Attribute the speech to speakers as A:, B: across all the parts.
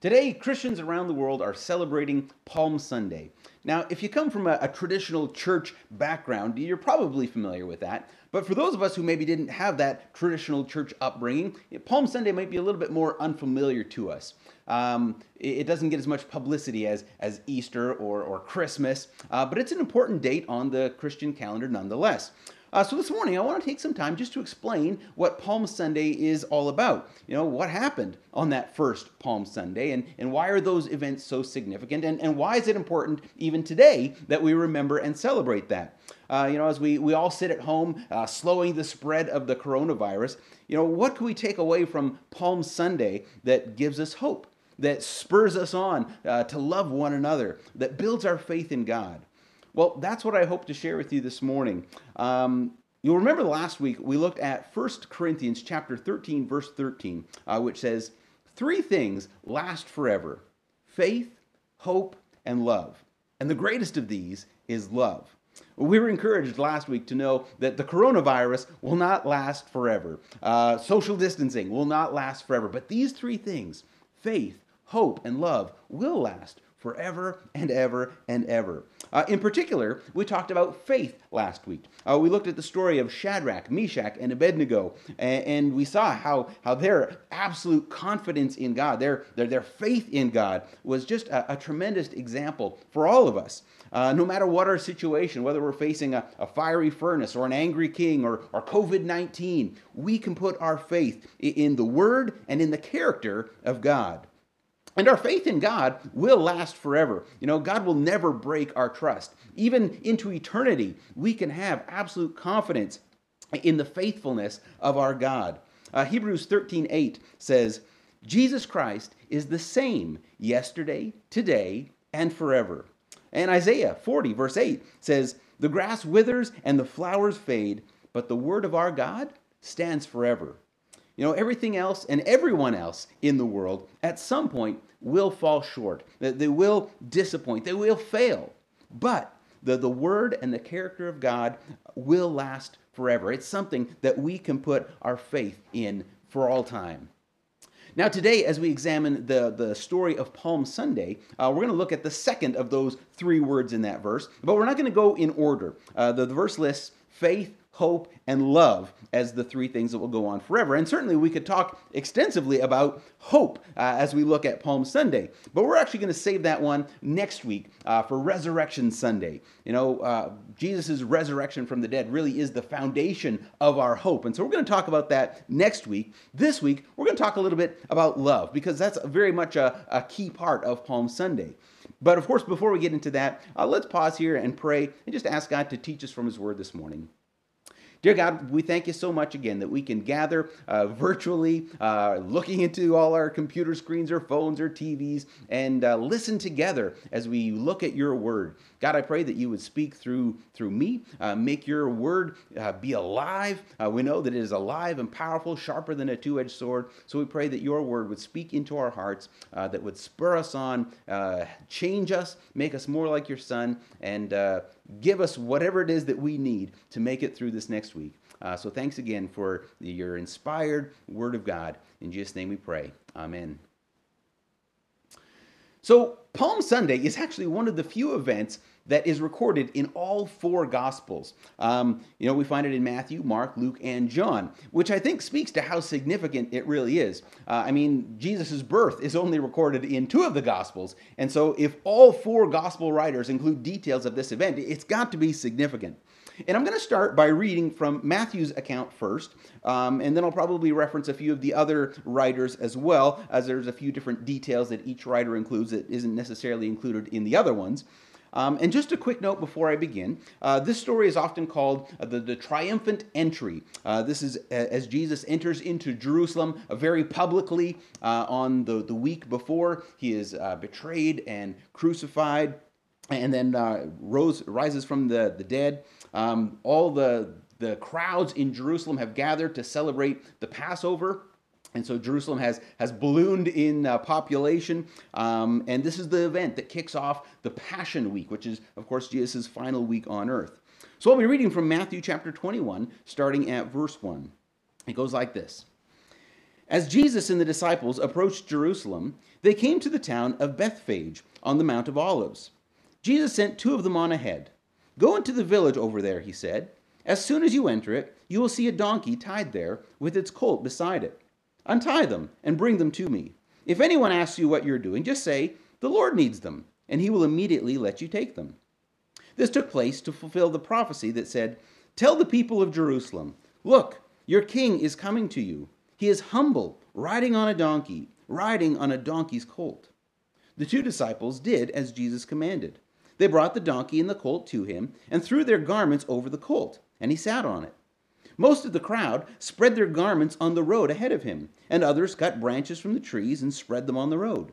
A: Today, Christians around the world are celebrating Palm Sunday. Now, if you come from a, a, traditional church background, you're probably familiar with that. But for those of us who maybe didn't have that traditional church upbringing, Palm Sunday might be a little bit more unfamiliar to us. Um, it, doesn't get as much publicity as, as Easter or, or Christmas, uh, but it's an important date on the Christian calendar nonetheless. Uh, so this morning, I want to take some time just to explain what Palm Sunday is all about. You know, what happened on that first Palm Sunday, and, and why are those events so significant, and, and why is it important even today that we remember and celebrate that? Uh, you know, as we, we all sit at home, uh, slowing the spread of the coronavirus, you know, what can we take away from Palm Sunday that gives us hope, that spurs us on uh, to love one another, that builds our faith in God? Well, that's what I hope to share with you this morning. Um, You'll remember last week we looked at 1 Corinthians chapter 13 verse 13, uh, which says, Three things last forever: faith, hope, and love. And the greatest of these is love." We were encouraged last week to know that the coronavirus will not last forever. Uh, social distancing will not last forever. But these three things faith, hope, and love will last forever and ever and ever. Uh, in particular, we talked about faith last week. Uh, we looked at the story of Shadrach, Meshach, and Abednego, and, and, we saw how, how their absolute confidence in God, their, their, their faith in God, was just a, a tremendous example for all of us. Uh, no matter what our situation, whether we're facing a, a fiery furnace or an angry king or, or COVID 19, we can put our faith in the word and in the character of God. And our faith in God will last forever. You know, God will never break our trust. Even into eternity, we can have absolute confidence in the faithfulness of our God. Uh, Hebrews 13 8 says, Jesus Christ is the same yesterday, today, and forever. And Isaiah 40, verse 8 says, The grass withers and the flowers fade, but the word of our God stands forever. You know, everything else and everyone else in the world at some point will fall short. They will disappoint. They will fail. But the, the word and the character of God will last forever. It's something that we can put our faith in for all time. Now, today, as we examine the, the story of Palm Sunday, uh, we're going to look at the second of those three words in that verse, but we're not going to go in order. Uh, the, the verse lists faith, hope, and love as the three things that will go on forever. And certainly we could talk extensively about hope uh, as we look at Palm Sunday. But we're actually going to save that one next week uh, for Resurrection Sunday. You know, uh, Jesus' resurrection from the dead really is the foundation of our hope. And so we're going to talk about that next week. This week, we're going to talk a little bit about love because that's very much a, a key part of Palm Sunday. But of course, before we get into that, uh, let's pause here and pray and just ask God to teach us from His Word this morning. Dear God, we thank you so much again that we can gather uh, virtually, uh, looking into all our computer screens or phones or TVs, and uh, listen together as we look at your word. God, I pray that you would speak through through me, uh, make your word uh, be alive. Uh, we know that it is alive and powerful, sharper than a two-edged sword. So we pray that your word would speak into our hearts, that would spur us on, change us, make us more like your Son, and give us whatever it is that we need to make it through this next week. Uh, so thanks again for your inspired word of God. In Jesus' name we pray. Amen. So, Palm Sunday is actually one of the few events that is recorded in all four Gospels. Um, you know, we find it in Matthew, Mark, Luke, and John, which I think speaks to how significant it really is. Uh, I mean, Jesus' birth is only recorded in two of the Gospels, and so if all four Gospel writers include details of this event, it's got to be significant. And I'm going to start by reading from Matthew's account first, um, and then I'll probably reference a few of the other writers as well, as there's a few different details that each writer includes that isn't necessarily included in the other ones. Um, and just a quick note before I begin uh, this story is often called uh, the, the triumphant entry. Uh, this is as Jesus enters into Jerusalem uh, very publicly uh, on the, the week before he is uh, betrayed and crucified and then rose, rises from the, the dead. Um, all the, the crowds in Jerusalem have gathered to celebrate the Passover. And so Jerusalem has, has ballooned in uh, population. Um, and this is the event that kicks off the Passion Week, which is, of course, Jesus' final week on earth. So I'll be reading from Matthew chapter 21, starting at verse 1. It goes like this As Jesus and the disciples approached Jerusalem, they came to the town of Bethphage on the Mount of Olives. Jesus sent two of them on ahead. Go into the village over there, he said. As soon as you enter it, you will see a donkey tied there with its colt beside it. Untie them and bring them to me. If anyone asks you what you're doing, just say, The Lord needs them, and he will immediately let you take them. This took place to fulfill the prophecy that said, Tell the people of Jerusalem, Look, your king is coming to you. He is humble, riding on a donkey, riding on a donkey's colt. The two disciples did as Jesus commanded. They brought the donkey and the colt to him and threw their garments over the colt, and he sat on it. Most of the crowd spread their garments on the road ahead of him, and others cut branches from the trees and spread them on the road.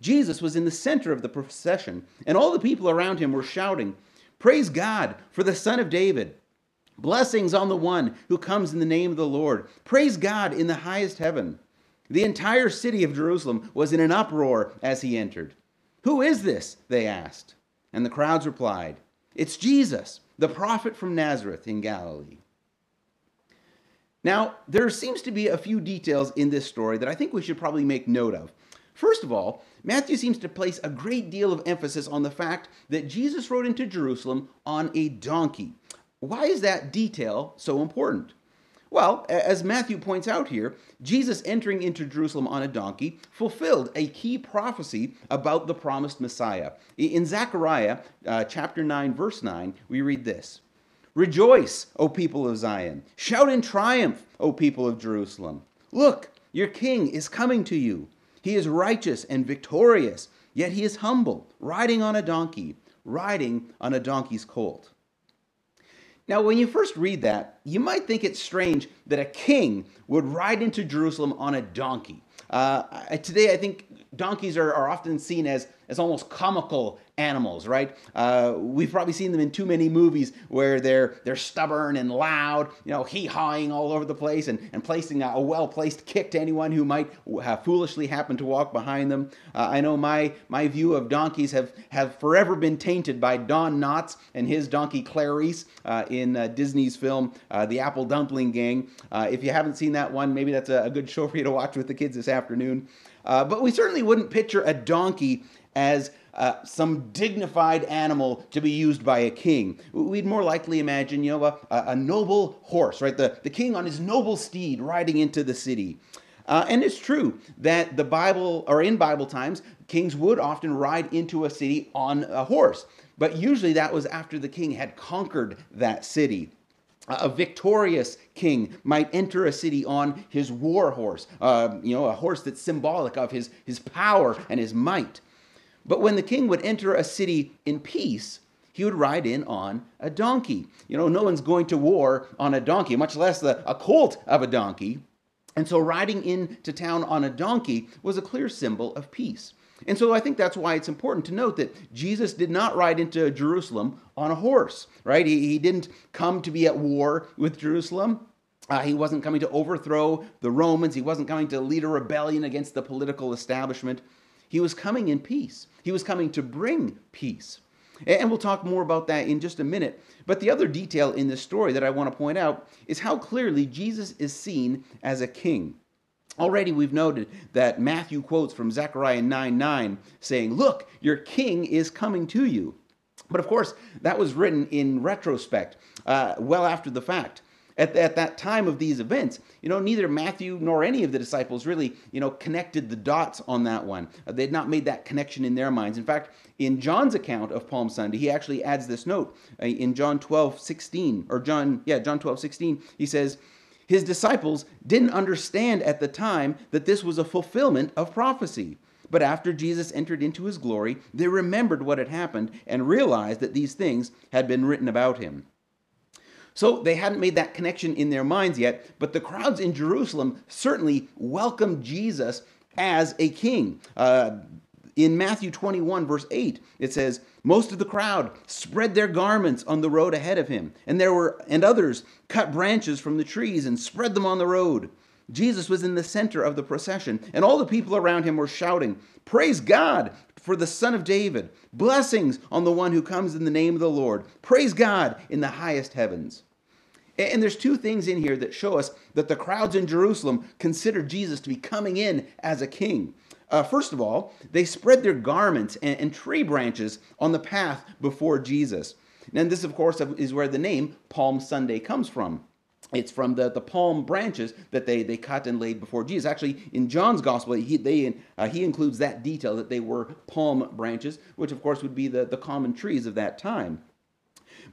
A: Jesus was in the center of the procession, and all the people around him were shouting, Praise God for the Son of David! Blessings on the one who comes in the name of the Lord. Praise God in the highest heaven. The entire city of Jerusalem was in an uproar as he entered. Who is this? They asked. And the crowds replied, It's Jesus, the prophet from Nazareth in Galilee. Now, there seems to be a few details in this story that I think we should probably make note of. First of all, Matthew seems to place a great deal of emphasis on the fact that Jesus rode into Jerusalem on a donkey. Why is that detail so important? Well, as Matthew points out here, Jesus entering into Jerusalem on a donkey fulfilled a key prophecy about the promised Messiah. In Zechariah uh, chapter 9, verse 9, we read this Rejoice, O people of Zion! Shout in triumph, O people of Jerusalem! Look, your king is coming to you. He is righteous and victorious, yet he is humble, riding on a donkey, riding on a donkey's colt. Now, when you first read that, you might think it's strange that a king would ride into Jerusalem on a donkey. Uh, today, I think donkeys are, are often seen as, as almost comical animals, right? Uh, we've probably seen them in too many movies where they're they're stubborn and loud, you know, hee-hawing all over the place and, and placing a, well-placed kick to anyone who might have foolishly happen to walk behind them. Uh, I know my my view of donkeys have have forever been tainted by Don Knotts and his donkey Clarice uh, in uh, Disney's film uh, The Apple Dumpling Gang. Uh, if you haven't seen that one, maybe that's a, a, good show for you to watch with the kids this afternoon. but we certainly wouldn't picture a donkey as uh, some dignified animal to be used by a king. We'd more likely imagine, you know, a, a noble horse, right? The, the king on his noble steed riding into the city. Uh, and it's true that the Bible, or in Bible times, kings would often ride into a city on a horse. But usually that was after the king had conquered that city. A victorious king might enter a city on his war horse, uh, you know, a horse that's symbolic of his, his power and his might. But when the king would enter a city in peace, he would ride in on a donkey. You know, no one's going to war on a donkey, much less the, a colt of a donkey. And so riding into town on a donkey was a clear symbol of peace. And so I think that's why it's important to note that Jesus did not ride into Jerusalem on a horse, right? He, he didn't come to be at war with Jerusalem. Uh, he wasn't coming to overthrow the Romans. He wasn't coming to lead a rebellion against the political establishment. He was coming in peace. He was coming to bring peace. And we'll talk more about that in just a minute. But the other detail in this story that I want to point out is how clearly Jesus is seen as a king. Already we've noted that Matthew quotes from Zechariah 9 9 saying, Look, your king is coming to you. But of course, that was written in retrospect, uh, well after the fact at, at that time of these events, you know, neither Matthew nor any of the disciples really, you know, connected the dots on that one. Uh, they had not made that connection in their minds. In fact, in John's account of Palm Sunday, he actually adds this note uh, in John 12, 16, or John, yeah, John 12, 16. He says, his disciples didn't understand at the time that this was a fulfillment of prophecy. But after Jesus entered into his glory, they remembered what had happened and realized that these things had been written about him. So they hadn't made that connection in their minds yet, but the crowds in Jerusalem certainly welcomed Jesus as a king. Uh, in Matthew 21, verse 8, it says, Most of the crowd spread their garments on the road ahead of him, and there were and others cut branches from the trees and spread them on the road. Jesus was in the center of the procession, and all the people around him were shouting, Praise God for the Son of David! Blessings on the one who comes in the name of the Lord! Praise God in the highest heavens! And there's two things in here that show us that the crowds in Jerusalem considered Jesus to be coming in as a king. Uh, first of all, they spread their garments and, and, tree branches on the path before Jesus. And this, of course, is where the name Palm Sunday comes from. It's from the, the palm branches that they, they cut and laid before Jesus. Actually, in John's gospel, he, they, uh, he includes that detail that they were palm branches, which, of course, would be the, the common trees of that time.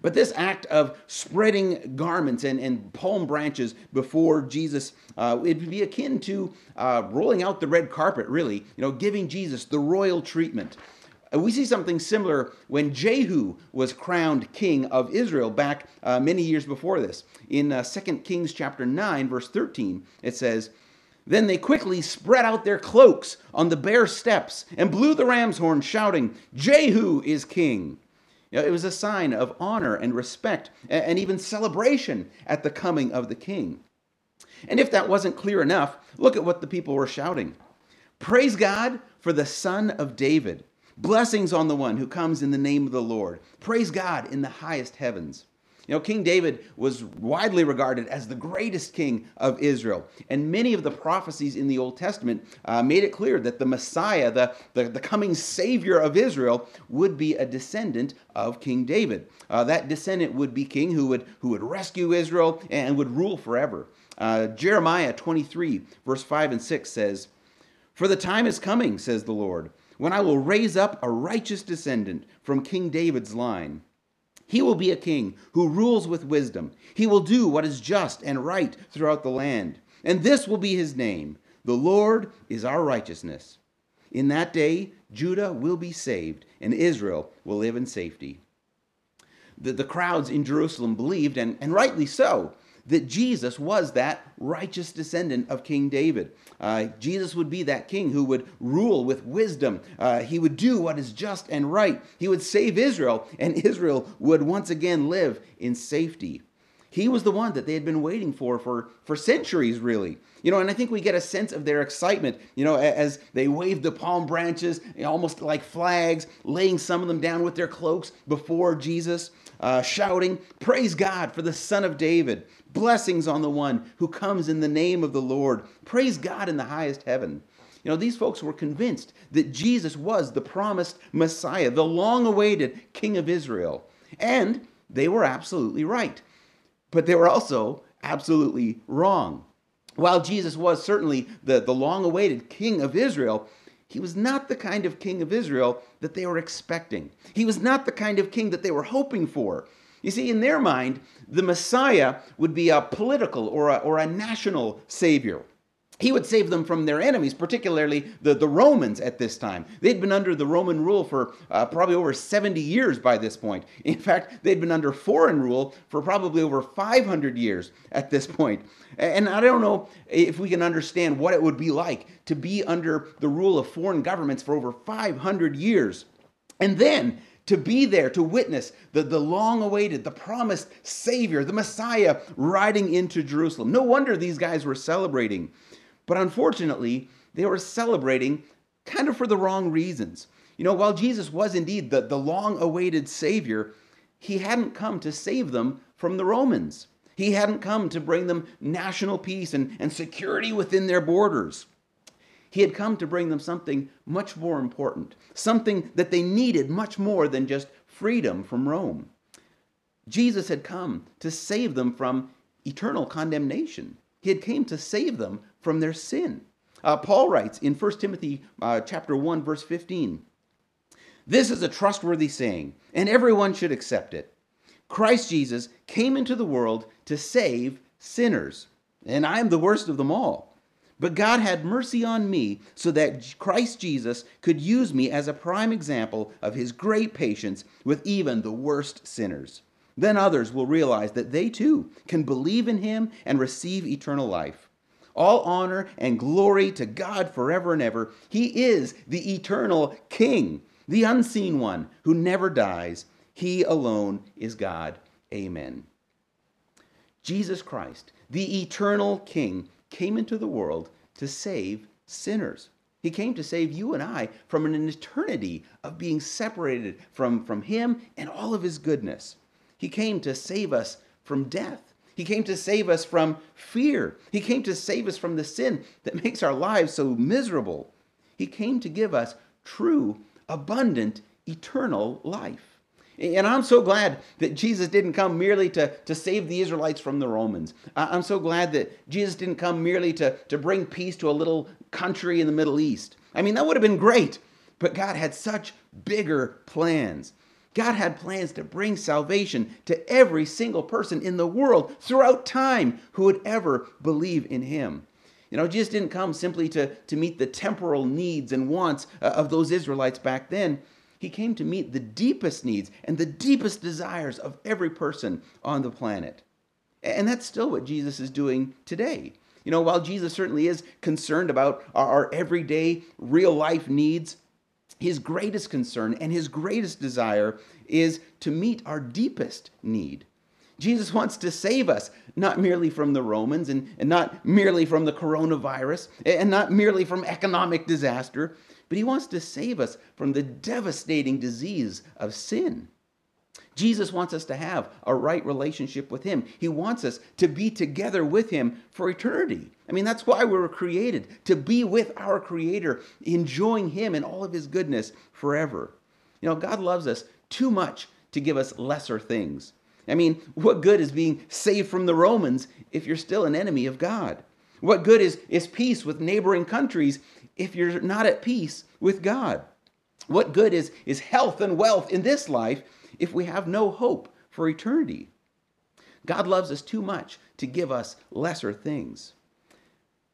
A: But this act of spreading garments and, and palm branches before Jesus, uh, it would be akin to uh, rolling out the red carpet, really, you know, giving Jesus the royal treatment. Uh, we see something similar when Jehu was crowned king of Israel back uh, many years before this. In uh, 2 Kings chapter 9, verse 13, it says, Then they quickly spread out their cloaks on the bare steps and blew the ram's horn, shouting, Jehu is king. You know, it was a sign of honor and respect and even celebration at the coming of the king. And if that wasn't clear enough, look at what the people were shouting Praise God for the Son of David. Blessings on the one who comes in the name of the Lord. Praise God in the highest heavens. You know, King David was widely regarded as the greatest king of Israel. And many of the prophecies in the Old Testament uh, made it clear that the Messiah, the, the, the, coming Savior of Israel, would be a descendant of King David. Uh, that descendant would be king who would, who would rescue Israel and would rule forever. Uh, Jeremiah 23, verse 5 and 6 says, For the time is coming, says the Lord, when I will raise up a righteous descendant from King David's line. He will be a king who rules with wisdom. He will do what is just and right throughout the land. And this will be his name The Lord is our righteousness. In that day, Judah will be saved, and Israel will live in safety. The, the crowds in Jerusalem believed, and, and rightly so, that Jesus was that righteous descendant of King David. Uh, Jesus would be that king who would rule with wisdom. Uh, he would do what is just and right. He would save Israel, and Israel would once again live in safety. He was the one that they had been waiting for for, for centuries, really. You know, and I think we get a sense of their excitement, you know, as they waved the palm branches, almost like flags, laying some of them down with their cloaks before Jesus, uh, shouting, Praise God for the Son of David. Blessings on the one who comes in the name of the Lord. Praise God in the highest heaven. You know, these folks were convinced that Jesus was the promised Messiah, the long awaited King of Israel. And they were absolutely right. But they were also absolutely wrong. While Jesus was certainly the, the long awaited king of Israel, he was not the kind of king of Israel that they were expecting. He was not the kind of king that they were hoping for. You see, in their mind, the Messiah would be a political or a, or a national savior. He would save them from their enemies, particularly the, the Romans at this time. They'd been under the Roman rule for uh, probably over 70 years by this point. In fact, they'd been under foreign rule for probably over 500 years at this point. And I don't know if we can understand what it would be like to be under the rule of foreign governments for over 500 years. And then to be there to witness the, the long awaited, the promised Savior, the Messiah riding into Jerusalem. No wonder these guys were celebrating. But unfortunately, they were celebrating kind of for the wrong reasons. You know, while Jesus was indeed the, the long awaited Savior, he hadn't come to save them from the Romans. He hadn't come to bring them national peace and, and security within their borders. He had come to bring them something much more important, something that they needed much more than just freedom from Rome. Jesus had come to save them from eternal condemnation. He had came to save them from their sin. Uh, Paul writes in 1 Timothy uh, chapter 1 verse 15, "This is a trustworthy saying, and everyone should accept it. Christ Jesus came into the world to save sinners, and I am the worst of them all. But God had mercy on me so that Christ Jesus could use me as a prime example of his great patience with even the worst sinners. Then others will realize that they too can believe in him and receive eternal life. All honor and glory to God forever and ever. He is the eternal King, the unseen one who never dies. He alone is God. Amen. Jesus Christ, the eternal King, came into the world to save sinners. He came to save you and I from an eternity of being separated from, from Him and all of His goodness. He came to save us from death. He came to save us from fear. He came to save us from the sin that makes our lives so miserable. He came to give us true, abundant, eternal life. And I'm so glad that Jesus didn't come merely to, to save the Israelites from the Romans. I'm so glad that Jesus didn't come merely to, to bring peace to a little country in the Middle East. I mean, that would have been great, but God had such bigger plans. God had plans to bring salvation to every single person in the world throughout time who would ever believe in Him. You know, Jesus didn't come simply to, to meet the temporal needs and wants uh, of those Israelites back then. He came to meet the deepest needs and the deepest desires of every person on the planet. And that's still what Jesus is doing today. You know, while Jesus certainly is concerned about our, everyday, real life needs, his greatest concern and his greatest desire is to meet our deepest need. Jesus wants to save us, not merely from the Romans and, and not merely from the coronavirus and not merely from economic disaster but he wants to save us from the devastating disease of sin. Jesus wants us to have a right relationship with him. He wants us to be together with him for eternity. I mean, that's why we were created, to be with our Creator, enjoying him and all of his goodness forever. You know, God loves us too much to give us lesser things. I mean, what good is being saved from the Romans if you're still an enemy of God? What good is, is peace with neighboring countries if you're not at peace with God? What good is, is health and wealth in this life if we have no hope for eternity? God loves us too much to give us lesser things.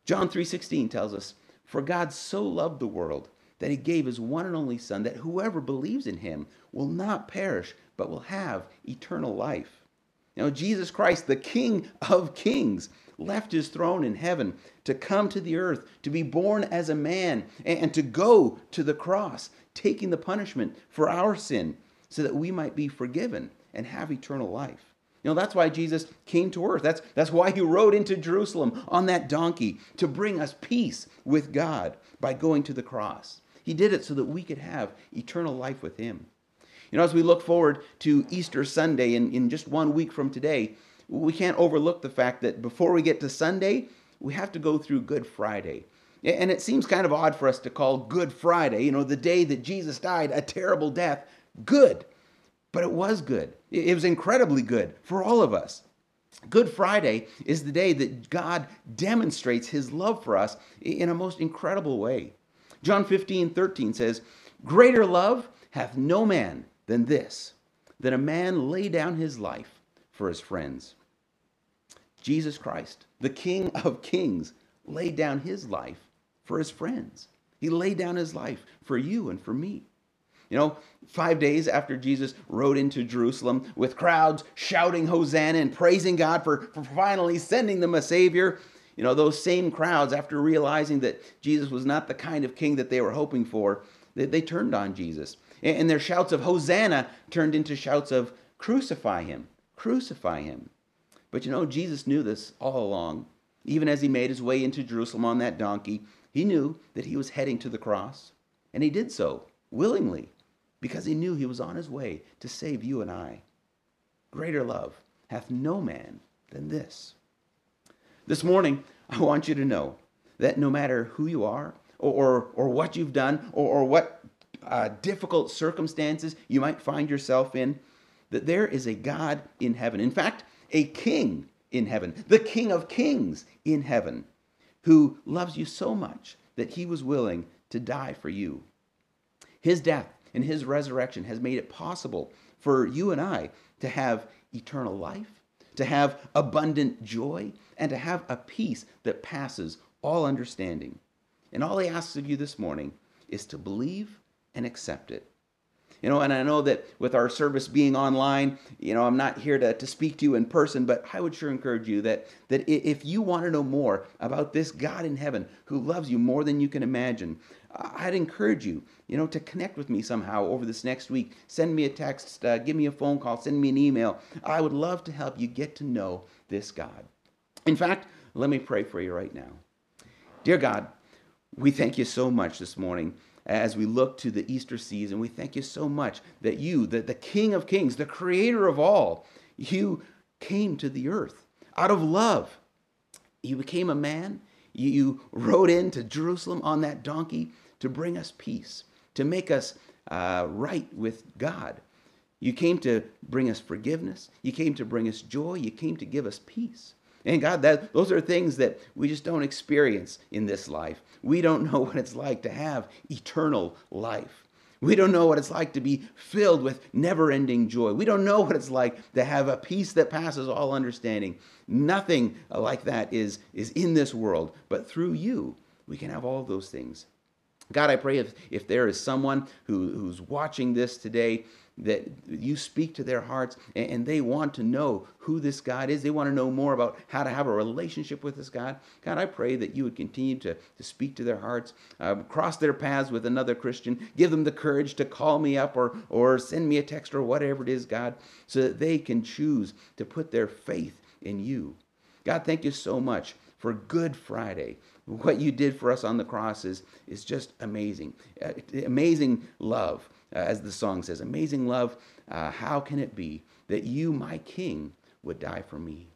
A: John 3:16 tells us, "For God so loved the world that he gave his one and only son that whoever believes in him will not perish but will have eternal life." Now Jesus Christ, the King of kings, left his throne in heaven to come to the earth, to be born as a man, and to go to the cross, taking the punishment for our sin so that we might be forgiven and have eternal life. You know, that's why Jesus came to earth. That's, that's why he rode into Jerusalem on that donkey to bring us peace with God by going to the cross. He did it so that we could have eternal life with him. You know, as we look forward to Easter Sunday in, in just one week from today, we can't overlook the fact that before we get to Sunday, we have to go through Good Friday. And it seems kind of odd for us to call Good Friday, you know, the day that Jesus died, a terrible death, good. But it was good. It was incredibly good for all of us. Good Friday is the day that God demonstrates his love for us in a most incredible way. John 15, 13 says, Greater love hath no man than this, that a man lay down his life for his friends. Jesus Christ, the King of Kings, laid down his life for his friends. He laid down his life for you and for me. You know, five days after Jesus rode into Jerusalem with crowds shouting Hosanna and praising God for, for finally sending them a Savior, you know, those same crowds, after realizing that Jesus was not the kind of king that they were hoping for, they, they turned on Jesus. And, their shouts of Hosanna turned into shouts of crucify him, crucify him. But you know, Jesus knew this all along. Even as he made his way into Jerusalem on that donkey, he knew that he was heading to the cross. And he did so willingly because he knew he was on his way to save you and I. Greater love hath no man than this. This morning, I want you to know that no matter who you are, or, or, or what you've done, or, or what uh, difficult circumstances you might find yourself in, that there is a God in heaven. In fact, a king in heaven, the King of kings in heaven, who loves you so much that he was willing to die for you. His death and his resurrection has made it possible for you and I to have eternal life, to have abundant joy, and to have a peace that passes all understanding. And all he asks of you this morning is to believe and accept it. You know, and I know that with our service being online, you know, I'm not here to, to speak to you in person, but I would sure encourage you that, that if you want to know more about this God in heaven who loves you more than you can imagine, I'd encourage you, you know, to connect with me somehow over this next week. Send me a text, uh, give me a phone call, send me an email. I would love to help you get to know this God. In fact, let me pray for you right now. Dear God, we thank you so much this morning as we look to the Easter season. We thank you so much that you, that the King of Kings, the creator of all, you came to the earth. out of love. You became a man. You rode into Jerusalem on that donkey to bring us peace, to make us uh, right with God. You came to bring us forgiveness. You came to bring us joy. You came to give us peace. And God, that those are things that we just don't experience in this life. We don't know what it's like to have eternal life. We don't know what it's like to be filled with never ending joy. We don't know what it's like to have a peace that passes all understanding. Nothing like that is, is in this world, but through you, we can have all those things. God, I pray if, if there is someone who, who's watching this today that you speak to their hearts and, they want to know who this God is. They want to know more about how to have a relationship with this God. God, I pray that you would continue to, to speak to their hearts, uh, cross their paths with another Christian, give them the courage to call me up or, or send me a text or whatever it is, God, so that they can choose to put their faith in you. God, thank you so much for Good Friday. What you did for us on the cross is, is just amazing. Uh, amazing love uh, as the song says, Amazing love, uh, how can it be that you, my King, would die for me?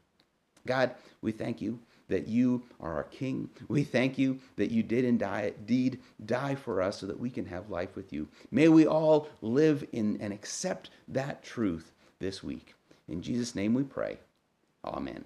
A: God, we thank you that you are our King. We thank you that you did indeed die for us so that we can have life with you. May we all live in and accept that truth this week. In Jesus' name we pray. Amen.